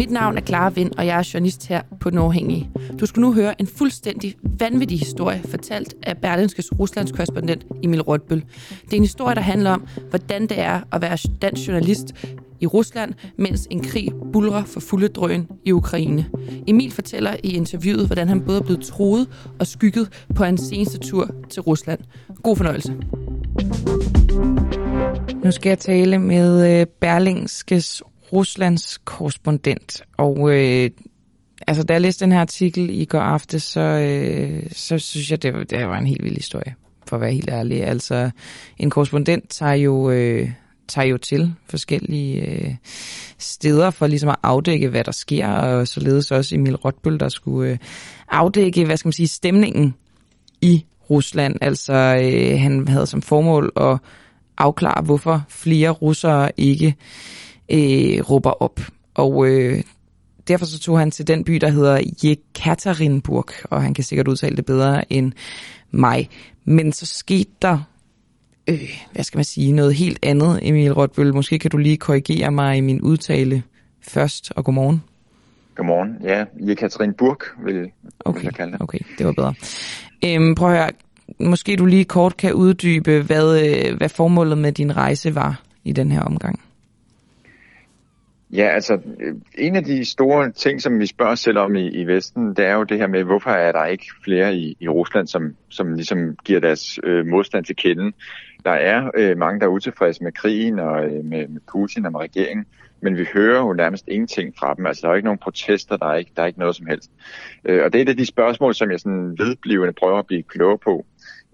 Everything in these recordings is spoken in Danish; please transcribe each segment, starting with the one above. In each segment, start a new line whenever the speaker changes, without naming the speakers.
Mit navn er Clara Vind, og jeg er journalist her på Den Du skal nu høre en fuldstændig vanvittig historie, fortalt af Berlinskes Ruslands korrespondent Emil Rotbøl. Det er en historie, der handler om, hvordan det er at være dansk journalist i Rusland, mens en krig bulrer for fulde drøn i Ukraine. Emil fortæller i interviewet, hvordan han både er blevet troet og skygget på hans seneste tur til Rusland. God fornøjelse. Nu skal jeg tale med øh, Berlingskes Ruslands korrespondent. Og øh, altså, da jeg læste den her artikel i går aftes, så, øh, så synes jeg, det var, det var en helt vild historie, for at være helt ærlig. Altså, en korrespondent tager jo, øh, tager jo til forskellige øh, steder for ligesom at afdække, hvad der sker, og således også Emil Rotbøl, der skulle øh, afdække, hvad skal man sige, stemningen i Rusland. Altså, øh, han havde som formål at afklare, hvorfor flere russere ikke øh, råber op. Og øh, derfor så tog han til den by, der hedder Jekaterinburg, og han kan sikkert udtale det bedre end mig. Men så skete der, øh, hvad skal man sige, noget helt andet, Emil Rotbøl. Måske kan du lige korrigere mig i min udtale først, og godmorgen.
Godmorgen. Ja, Jekaterinburg vil,
okay,
jeg kalde det.
Okay, det var bedre. Øhm, prøv at høre, måske du lige kort kan uddybe, hvad, øh, hvad formålet med din rejse var i den her omgang.
Ja, altså øh, en af de store ting, som vi spørger os selv om i, i Vesten, det er jo det her med, hvorfor er der ikke flere i, i Rusland, som, som ligesom giver deres øh, modstand til kende. Der er øh, mange, der er utilfredse med krigen og øh, med, med Putin og med regeringen, men vi hører jo nærmest ingenting fra dem. Altså der er ikke nogen protester, der er ikke, der er ikke noget som helst. Øh, og det er et af de spørgsmål, som jeg sådan vedblivende prøver at blive klogere på.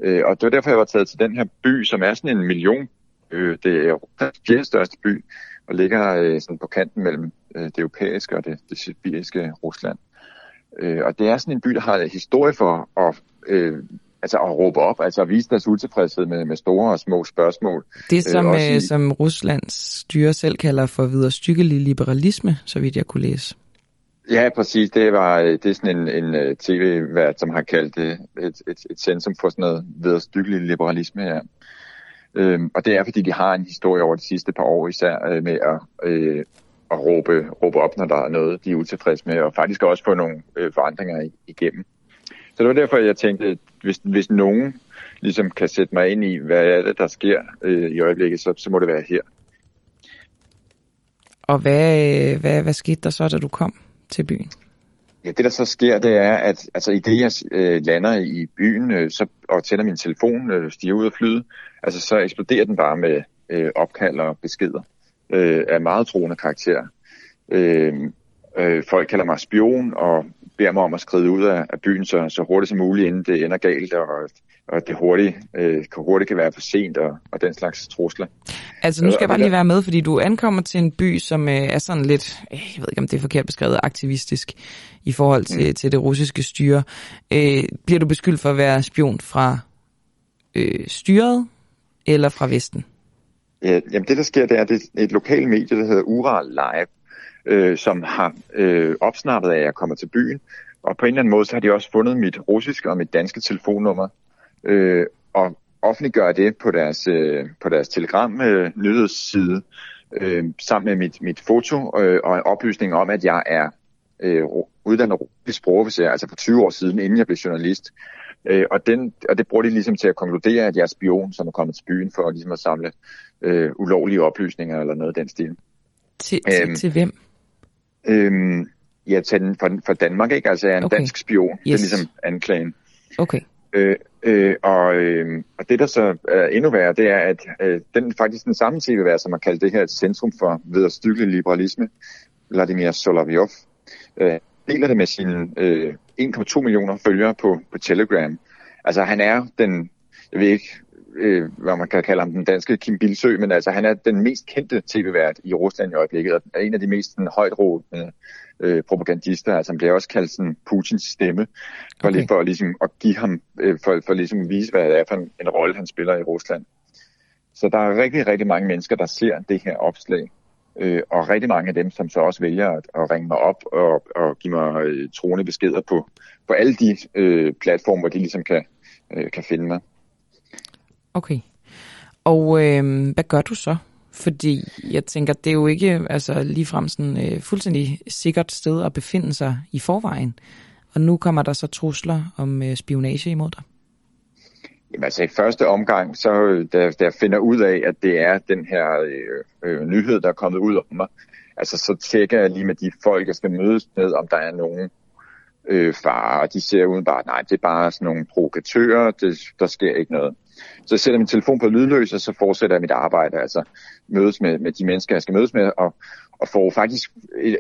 Øh, og det var derfor, jeg var taget til den her by, som er sådan en million. Øh, det er den fjerde største by og ligger øh, sådan på kanten mellem øh, det europæiske og det, det sibiriske Rusland. Øh, og det er sådan en by, der har en historie for at, øh, altså at råbe op, altså at vise deres utilfredshed med, med store og små spørgsmål.
Det som, øh, i, som Ruslands styre selv kalder for viderstykkelig liberalisme, så vidt jeg kunne læse.
Ja, præcis. Det, var, det er sådan en, en tv-vært, som har kaldt det et, et, et centrum for sådan noget viderstykkelig liberalisme, ja. Øhm, og det er, fordi de har en historie over de sidste par år især øh, med at, øh, at råbe, råbe op, når der er noget, de er utilfredse med, og faktisk også få nogle øh, forandringer igennem. Så det var derfor, jeg tænkte, hvis, hvis nogen ligesom kan sætte mig ind i, hvad er det, der sker øh, i øjeblikket, så, så må det være her.
Og hvad, øh, hvad, hvad skete der så, da du kom til byen?
Ja, det der så sker, det er, at altså, i det, jeg øh, lander i byen øh, så, og tænder min telefon, øh, stiger ud af flyet, altså, så eksploderer den bare med øh, opkald og beskeder øh, af meget troende karakter. Øh, øh, folk kalder mig spion og beder mig om at skride ud af, af byen så, så hurtigt som muligt, inden det ender galt, og, og det hurtigt, øh, hurtigt kan være for sent, og, og den slags trusler.
Altså nu skal jeg bare lige være med, fordi du ankommer til en by, som øh, er sådan lidt, øh, jeg ved ikke om det er forkert beskrevet, aktivistisk i forhold til, mm. til det russiske styre. Øh, bliver du beskyldt for at være spion fra øh, styret eller fra Vesten?
Ja, jamen det der sker, det er, det er et lokalt medie, der hedder Ural Live, øh, som har øh, opsnappet af, at jeg kommer til byen. Og på en eller anden måde, så har de også fundet mit russiske og mit danske telefonnummer. Øh, og offentliggør det på deres, øh, på deres telegram øh, nyhedsside, øh, sammen med mit, mit foto øh, og en oplysning om, at jeg er øh, uddannet russisk sprogofficer, altså for 20 år siden, inden jeg blev journalist. Øh, og, den, og det bruger de ligesom til at konkludere, at jeg er spion, som er kommet til byen for ligesom at samle øh, ulovlige oplysninger eller noget af den stil.
Til, til, øhm, til hvem?
Øhm, ja, til den, for, for Danmark, ikke? Altså, jeg er en okay. dansk spion. Yes. Det er ligesom anklagen.
Okay.
Øh, øh, og, øh, og det, der så er endnu værre, det er, at øh, den faktisk den samme tv som har kaldt det her et centrum for vederstykkelig liberalisme, Vladimir Solovyov, øh, deler det med sine øh, 1,2 millioner følgere på, på Telegram. Altså han er den, jeg ved ikke, øh, hvad man kan kalde ham, den danske Kim Bilsø, men altså han er den mest kendte tv-vært i Rusland i øjeblikket, og er en af de mest sådan, højt rådende øh, propagandister, altså han bliver også kaldt sådan Putins stemme, for, okay. for ligesom at give ham, øh, for, for ligesom at vise, hvad det er for en, en rolle, han spiller i Rusland. Så der er rigtig, rigtig mange mennesker, der ser det her opslag, øh, og rigtig mange af dem, som så også vælger at, at ringe mig op og, og give mig øh, troende beskeder på, på alle de øh, platforme, hvor de ligesom kan, øh, kan finde mig.
Okay. Og øh, hvad gør du så? Fordi jeg tænker, det er jo ikke altså, ligefrem sådan øh, fuldstændig sikkert sted at befinde sig i forvejen. Og nu kommer der så trusler om øh, spionage imod dig.
Jamen altså i første omgang, så øh, da, da jeg finder ud af, at det er den her øh, øh, nyhed, der er kommet ud om mig, altså så tjekker jeg lige med de folk, jeg skal mødes med, om der er nogen øh, farer. Og de ser udenbart, nej, det er bare sådan nogle provokatører, det, der sker ikke noget. Så jeg sætter min telefon på lydløs, og så fortsætter jeg mit arbejde, altså mødes med, med de mennesker, jeg skal mødes med, og, og får faktisk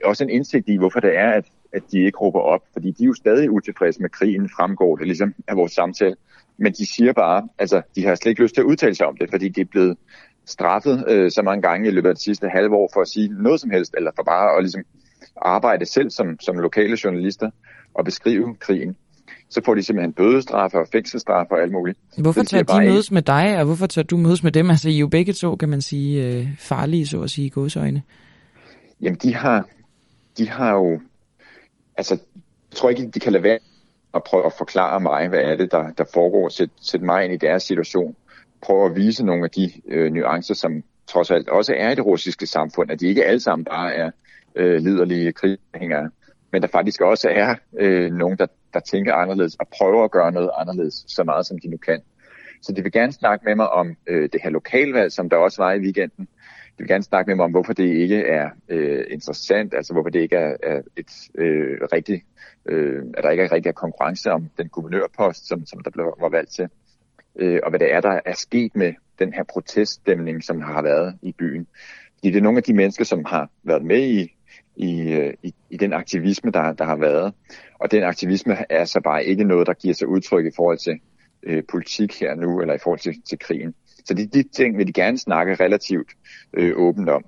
også en indsigt i, hvorfor det er, at, at de ikke råber op. Fordi de er jo stadig utilfredse med krigen, fremgår det ligesom af vores samtale. Men de siger bare, altså de har slet ikke lyst til at udtale sig om det, fordi det er blevet straffet øh, så mange gange i løbet af det sidste halve år for at sige noget som helst, eller for bare at ligesom arbejde selv som, som lokale journalister og beskrive krigen. Så får de simpelthen bødestraffe og fængselsstraffe og alt muligt.
Hvorfor tager de bare, mødes med dig, og hvorfor tager du mødes med dem? Altså, I er jo begge to, kan man sige, øh, farlige, så at sige, i godsøjne.
Jamen, de har, de har jo... Altså, jeg tror ikke, de kan lade være at prøve at forklare mig, hvad er det, der, der foregår. Sæt, sæt mig ind i deres situation. Prøve at vise nogle af de øh, nuancer, som trods alt også er i det russiske samfund, at de ikke alle sammen bare er øh, liderlige krigsgængere, men der faktisk også er øh, nogen, der, der tænker anderledes og prøver at gøre noget anderledes, så meget som de nu kan. Så de vil gerne snakke med mig om øh, det her lokalvalg, som der også var i weekenden. De vil gerne snakke med mig om, hvorfor det ikke er øh, interessant, altså hvorfor det ikke er, er et øh, rigtigt, øh, at der ikke er rigtig konkurrence om den guvernørpost, som, som der blev, var valgt til. Øh, og hvad det er, der er sket med den her proteststemning, som har været i byen. Fordi det er nogle af de mennesker, som har været med i i, øh, i, i den aktivisme, der, der har været. Og den aktivisme er så bare ikke noget, der giver sig udtryk i forhold til øh, politik her nu, eller i forhold til, til krigen. Så de, de ting vil de gerne snakke relativt øh, åbent om.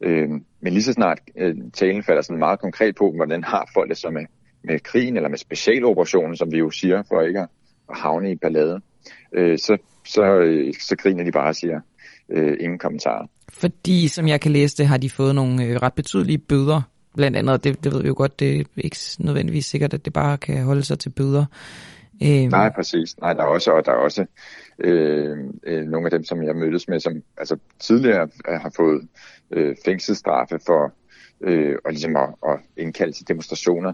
Øh, men lige så snart øh, talen falder sådan meget konkret på, hvordan har folk det så med, med krigen, eller med specialoperationen, som vi jo siger, for ikke at, havne i ballade, øh, så, så, øh, så griner de bare og siger øh, ingen kommentarer.
Fordi, som jeg kan læse det, har de fået nogle øh, ret betydelige bøder. Blandt andet, det, det ved vi jo godt, det er ikke nødvendigvis sikkert, at det bare kan holde sig til bøder.
Øh, Nej, præcis. Nej, der er også, og der er også øh, øh, nogle af dem, som jeg mødtes med, som altså, tidligere har fået øh, fængselsstraffe for øh, og ligesom at, at indkalde til demonstrationer.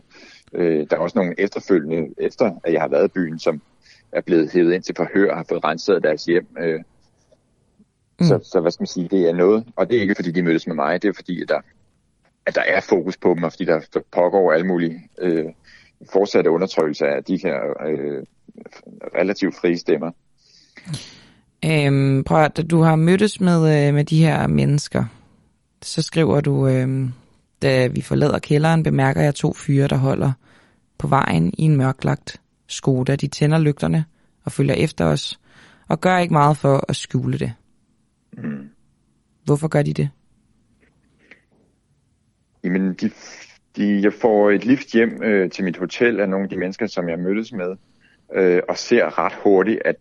Øh, der er også nogle efterfølgende, efter at jeg har været i byen, som er blevet hævet ind til forhør og har fået renset deres hjem. Øh, Mm. Så, så hvad skal man sige, det er noget, og det er ikke fordi de mødes med mig, det er fordi, at der, at der er fokus på dem, og fordi der, der pågår alle mulige øh, fortsatte undertrykkelse af de her øh, relativt frie stemmer.
Øhm, prøv at, du har mødtes med, øh, med de her mennesker, så skriver du, øh, da vi forlader kælderen, bemærker jeg to fyre, der holder på vejen i en mørklagt Skoda. De tænder lygterne og følger efter os, og gør ikke meget for at skjule det. Mm. Hvorfor gør de det?
Jamen, de, de, jeg får et lift hjem øh, til mit hotel af nogle af de mennesker, som jeg mødtes med, øh, og ser ret hurtigt, at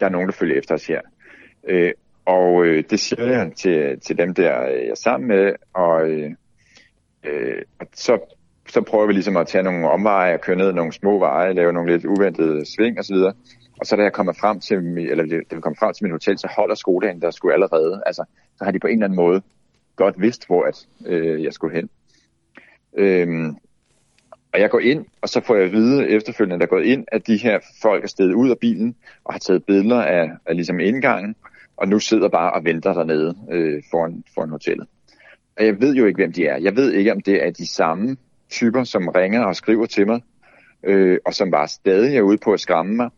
der er nogen, der følger efter os her. Øh, og øh, det siger jeg til, til dem, der øh, jeg er sammen med, og, øh, øh så, så prøver vi ligesom at tage nogle omveje og køre ned nogle små veje, lave nogle lidt uventede sving osv. Og så da jeg kommer frem til, eller da vi kommer frem til mit hotel, så holder skodagen der skulle allerede. Altså, så har de på en eller anden måde godt vidst, hvor at, øh, jeg skulle hen. Øhm, og jeg går ind, og så får jeg at vide efterfølgende, der er gået ind, at de her folk er steget ud af bilen og har taget billeder af, af ligesom indgangen, og nu sidder bare og venter dernede øh, foran, foran hotellet. Og jeg ved jo ikke, hvem de er. Jeg ved ikke, om det er de samme typer, som ringer og skriver til mig, øh, og som bare stadig er ude på at skræmme mig,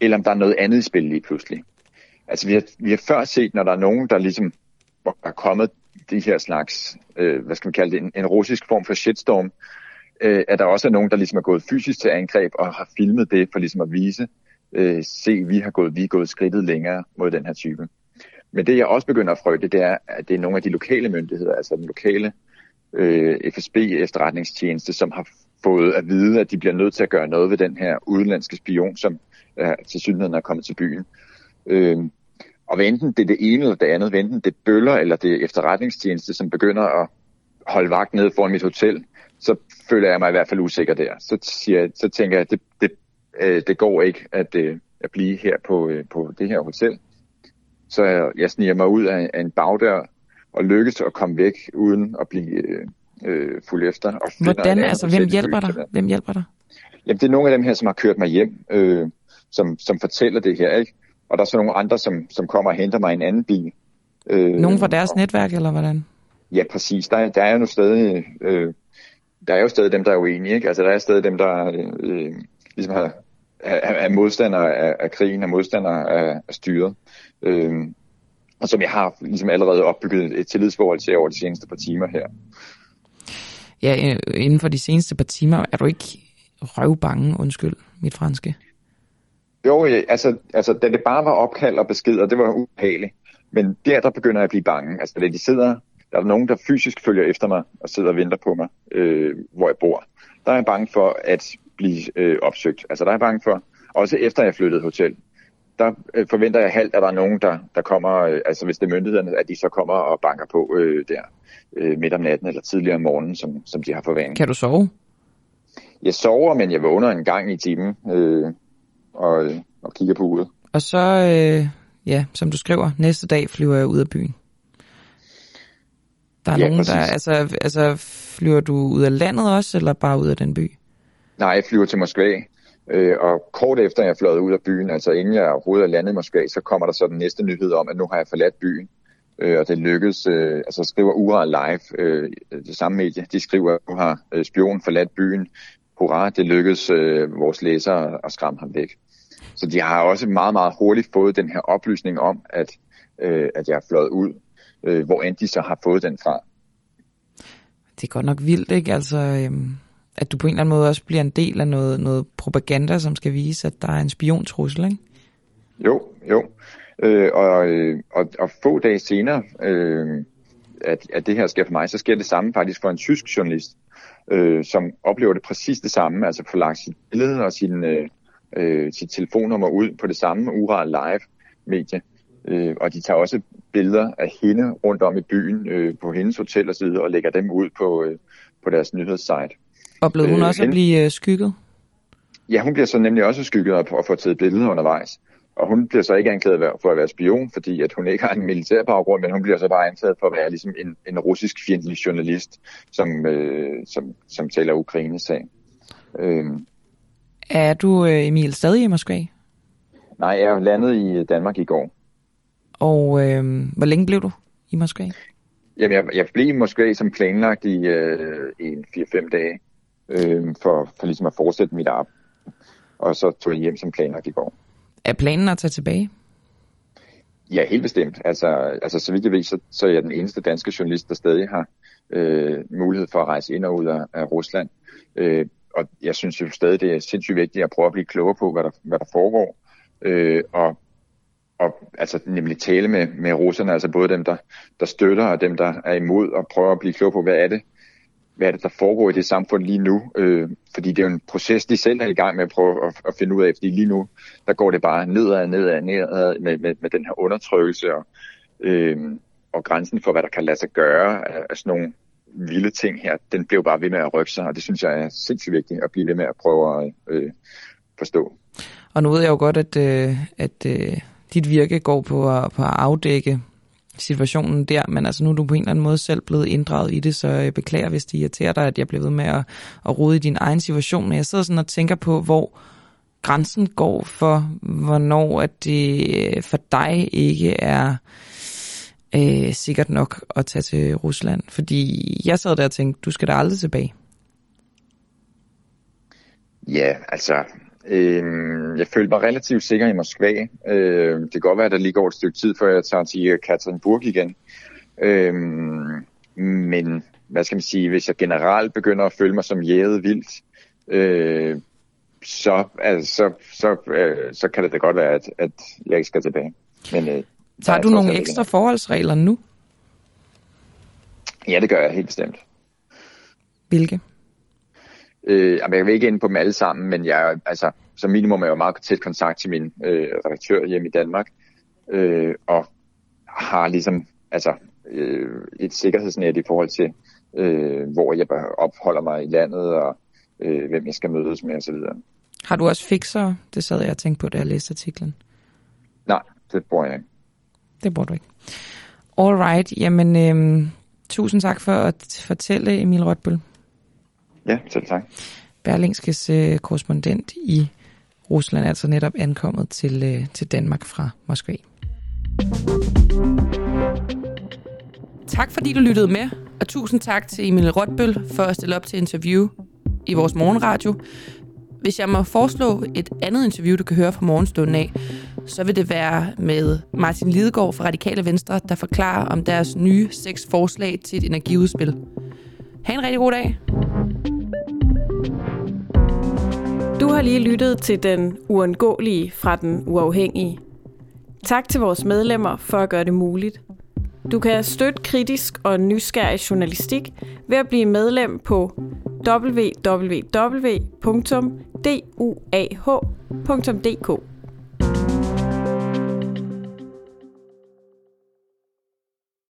eller om der er noget andet i spil lige pludselig. Altså vi har, vi har før set, når der er nogen, der ligesom er kommet de her slags, øh, hvad skal man kalde det, en, en russisk form for shitstorm, øh, at der også er nogen, der ligesom er gået fysisk til angreb og har filmet det for ligesom at vise, øh, se, vi har gået, vi er gået skridtet længere mod den her type. Men det jeg også begynder at frygte, det er, at det er nogle af de lokale myndigheder, altså den lokale øh, FSB efterretningstjeneste, som har fået at vide, at de bliver nødt til at gøre noget ved den her udenlandske spion, som øh, til synligheden er kommet til byen. Øh, og hvad enten det er det ene eller det andet, hvad enten det er bøller eller det er efterretningstjeneste, som begynder at holde vagt nede foran mit hotel, så føler jeg mig i hvert fald usikker der. Så, siger, så tænker jeg, at det, det, øh, det går ikke at, øh, at blive her på, øh, på det her hotel. så jeg, jeg sniger mig ud af, af en bagdør og lykkes at komme væk uden at blive øh, øh, fuldt efter. Og
Hvordan, altså hvem hjælper dig? Hvem hjælper dig?
Jamen det er nogle af dem her, som har kørt mig hjem, øh, som, som fortæller det her, ikke? Og der er så nogle andre, som, som kommer og henter mig en anden bil.
Øh, Nogen fra deres og, netværk, eller hvordan?
Ja, præcis. Der, der er jo stadig, øh, der er jo stadig dem, der er uenige, ikke? Altså der er stadig dem, der øh, ligesom har, er, er modstandere af, af krigen, er modstandere af, af styret. Øh, og som jeg har ligesom allerede opbygget et tillidsforhold til over de seneste par timer her.
Ja, øh, inden for de seneste par timer, er du ikke røvbange, undskyld mit franske?
Jo, altså, altså da det bare var opkald og beskeder, det var ubehageligt. Men der, der begynder jeg at blive bange. Altså, da de sidder, der er nogen, der fysisk følger efter mig og sidder og venter på mig, øh, hvor jeg bor. Der er jeg bange for at blive øh, opsøgt. Altså, der er jeg bange for, også efter jeg flyttede hotel, der øh, forventer jeg halvt, at der er nogen, der, der kommer, øh, altså hvis det er myndighederne, at de så kommer og banker på øh, der øh, midt om natten eller tidligere om morgenen, som, som de har forvandlet.
Kan du sove?
Jeg sover, men jeg vågner en gang i timen øh, og, og kigger på uret.
Og så, øh, ja, som du skriver, næste dag flyver jeg ud af byen. Der er ja, nogen, præcis. der, altså, altså flyver du ud af landet også, eller bare ud af den by?
Nej, jeg flyver til Moskva, øh, og kort efter jeg fløjet ud af byen, altså inden jeg overhovedet er landet i Moskva, så kommer der så den næste nyhed om, at nu har jeg forladt byen. Øh, og det lykkedes, øh, altså skriver Ura Live, øh, det samme medie, de skriver, at nu har øh, spion forladt byen. Hurra, det lykkedes øh, vores læsere at skræmme ham væk. Så de har også meget, meget hurtigt fået den her oplysning om, at, øh, at jeg er fløjet ud. Øh, hvor end de så har fået den fra.
Det er godt nok vildt, ikke? Altså, øhm, at du på en eller anden måde også bliver en del af noget, noget propaganda, som skal vise, at der er en spiontrussel, ikke?
Jo, jo. Øh, og, øh, og, og få dage senere, øh, at, at det her sker for mig, så sker det samme faktisk for en tysk journalist, øh, som oplever det præcis det samme, altså får lagt sit billede og sin, øh, øh, sit telefonnummer ud på det samme URA Live medie. Øh, og de tager også billeder af hende rundt om i byen øh, på hendes hotel og så videre, og lægger dem ud på, øh, på deres nyhedssite.
Oplevede hun øh, også hende, at blive øh, skygget?
Ja, hun bliver så nemlig også skygget og, og får taget billeder undervejs. Og hun bliver så ikke anklaget for at være spion, fordi at hun ikke har en militær baggrund, men hun bliver så bare anklaget for at være ligesom en, en russisk fjendtlig journalist, som, øh, som, som taler Ukraines sag. Øh,
er du, øh, Emil, stadig i Moskva?
Nej, jeg er landet i Danmark i går.
Og øh, hvor længe blev du i Moskva?
Jamen, jeg, jeg blev i Moskva som planlagt i, øh, i 4-5 dage, øh, for, for ligesom at fortsætte mit arbejde. Og så tog jeg hjem som planlagt i går.
Er planen at tage tilbage?
Ja, helt bestemt. Altså, altså så vidt jeg ved, så, så er jeg den eneste danske journalist, der stadig har øh, mulighed for at rejse ind og ud af, af Rusland. Øh, og jeg synes jo stadig, det er sindssygt vigtigt at prøve at blive klogere på, hvad der, hvad der foregår. Øh, og, og altså nemlig tale med, med russerne, altså både dem, der, der støtter og dem, der er imod, og prøve at blive klogere på, hvad er det, hvad er det, der foregår i det samfund lige nu? Øh, fordi det er jo en proces, de selv er i gang med at prøve at, at finde ud af, fordi lige nu, der går det bare nedad, nedad, nedad med, med, med den her undertrykkelse og, øh, og grænsen for, hvad der kan lade sig gøre af, af sådan nogle lille ting her, den blev bare ved med at rykke sig, og det synes jeg er sindssygt vigtigt at blive ved med at prøve at øh, forstå.
Og nu ved jeg jo godt, at, øh, at øh, dit virke går på at, på at afdække situationen der, men altså nu er du på en eller anden måde selv blevet inddraget i det, så jeg beklager, hvis det irriterer dig, at jeg bliver ved med at, at rode i din egen situation, men jeg sidder sådan og tænker på, hvor grænsen går for, hvornår at det øh, for dig ikke er øh, Øh, sikkert nok at tage til Rusland. Fordi jeg sad der og tænkte, du skal da aldrig tilbage.
Ja, altså, øh, jeg følte mig relativt sikker i Moskva. Øh, det kan godt være, at der lige går et stykke tid, før jeg tager til Katrinburg igen. Øh, men hvad skal man sige, hvis jeg generelt begynder at føle mig som jæget vildt, øh, så, altså, så, så, øh, så kan det da godt være, at, at jeg ikke skal tilbage. Men øh,
Tager du nogle ekstra forholdsregler nu?
Ja, det gør jeg helt bestemt.
Hvilke?
Øh, jeg vil ikke ind på dem alle sammen, men jeg, altså, som minimum er jeg jo meget tæt kontakt til min øh, redaktør hjemme i Danmark, øh, og har ligesom altså, øh, et sikkerhedsnet i forhold til, øh, hvor jeg opholder mig i landet, og øh, hvem jeg skal mødes med osv.
Har du også fixer? Det sad jeg og tænkte på, da jeg læste artiklen.
Nej, det bruger jeg ikke.
Det burde du ikke. All right, jamen øhm, tusind tak for at fortælle, Emil Rotbøl.
Ja, selv tak.
Berlingskes øh, korrespondent i Rusland er altså netop ankommet til, øh, til Danmark fra Moskva. Tak fordi du lyttede med, og tusind tak til Emil Rotbøl for at stille op til interview i vores morgenradio. Hvis jeg må foreslå et andet interview, du kan høre fra morgenstunden af, så vil det være med Martin Lidegaard fra Radikale Venstre, der forklarer om deres nye seks forslag til et energiudspil. Ha' en rigtig god dag.
Du har lige lyttet til den uundgåelige fra den uafhængige. Tak til vores medlemmer for at gøre det muligt. Du kan støtte kritisk og nysgerrig journalistik ved at blive medlem på www.duah.dk.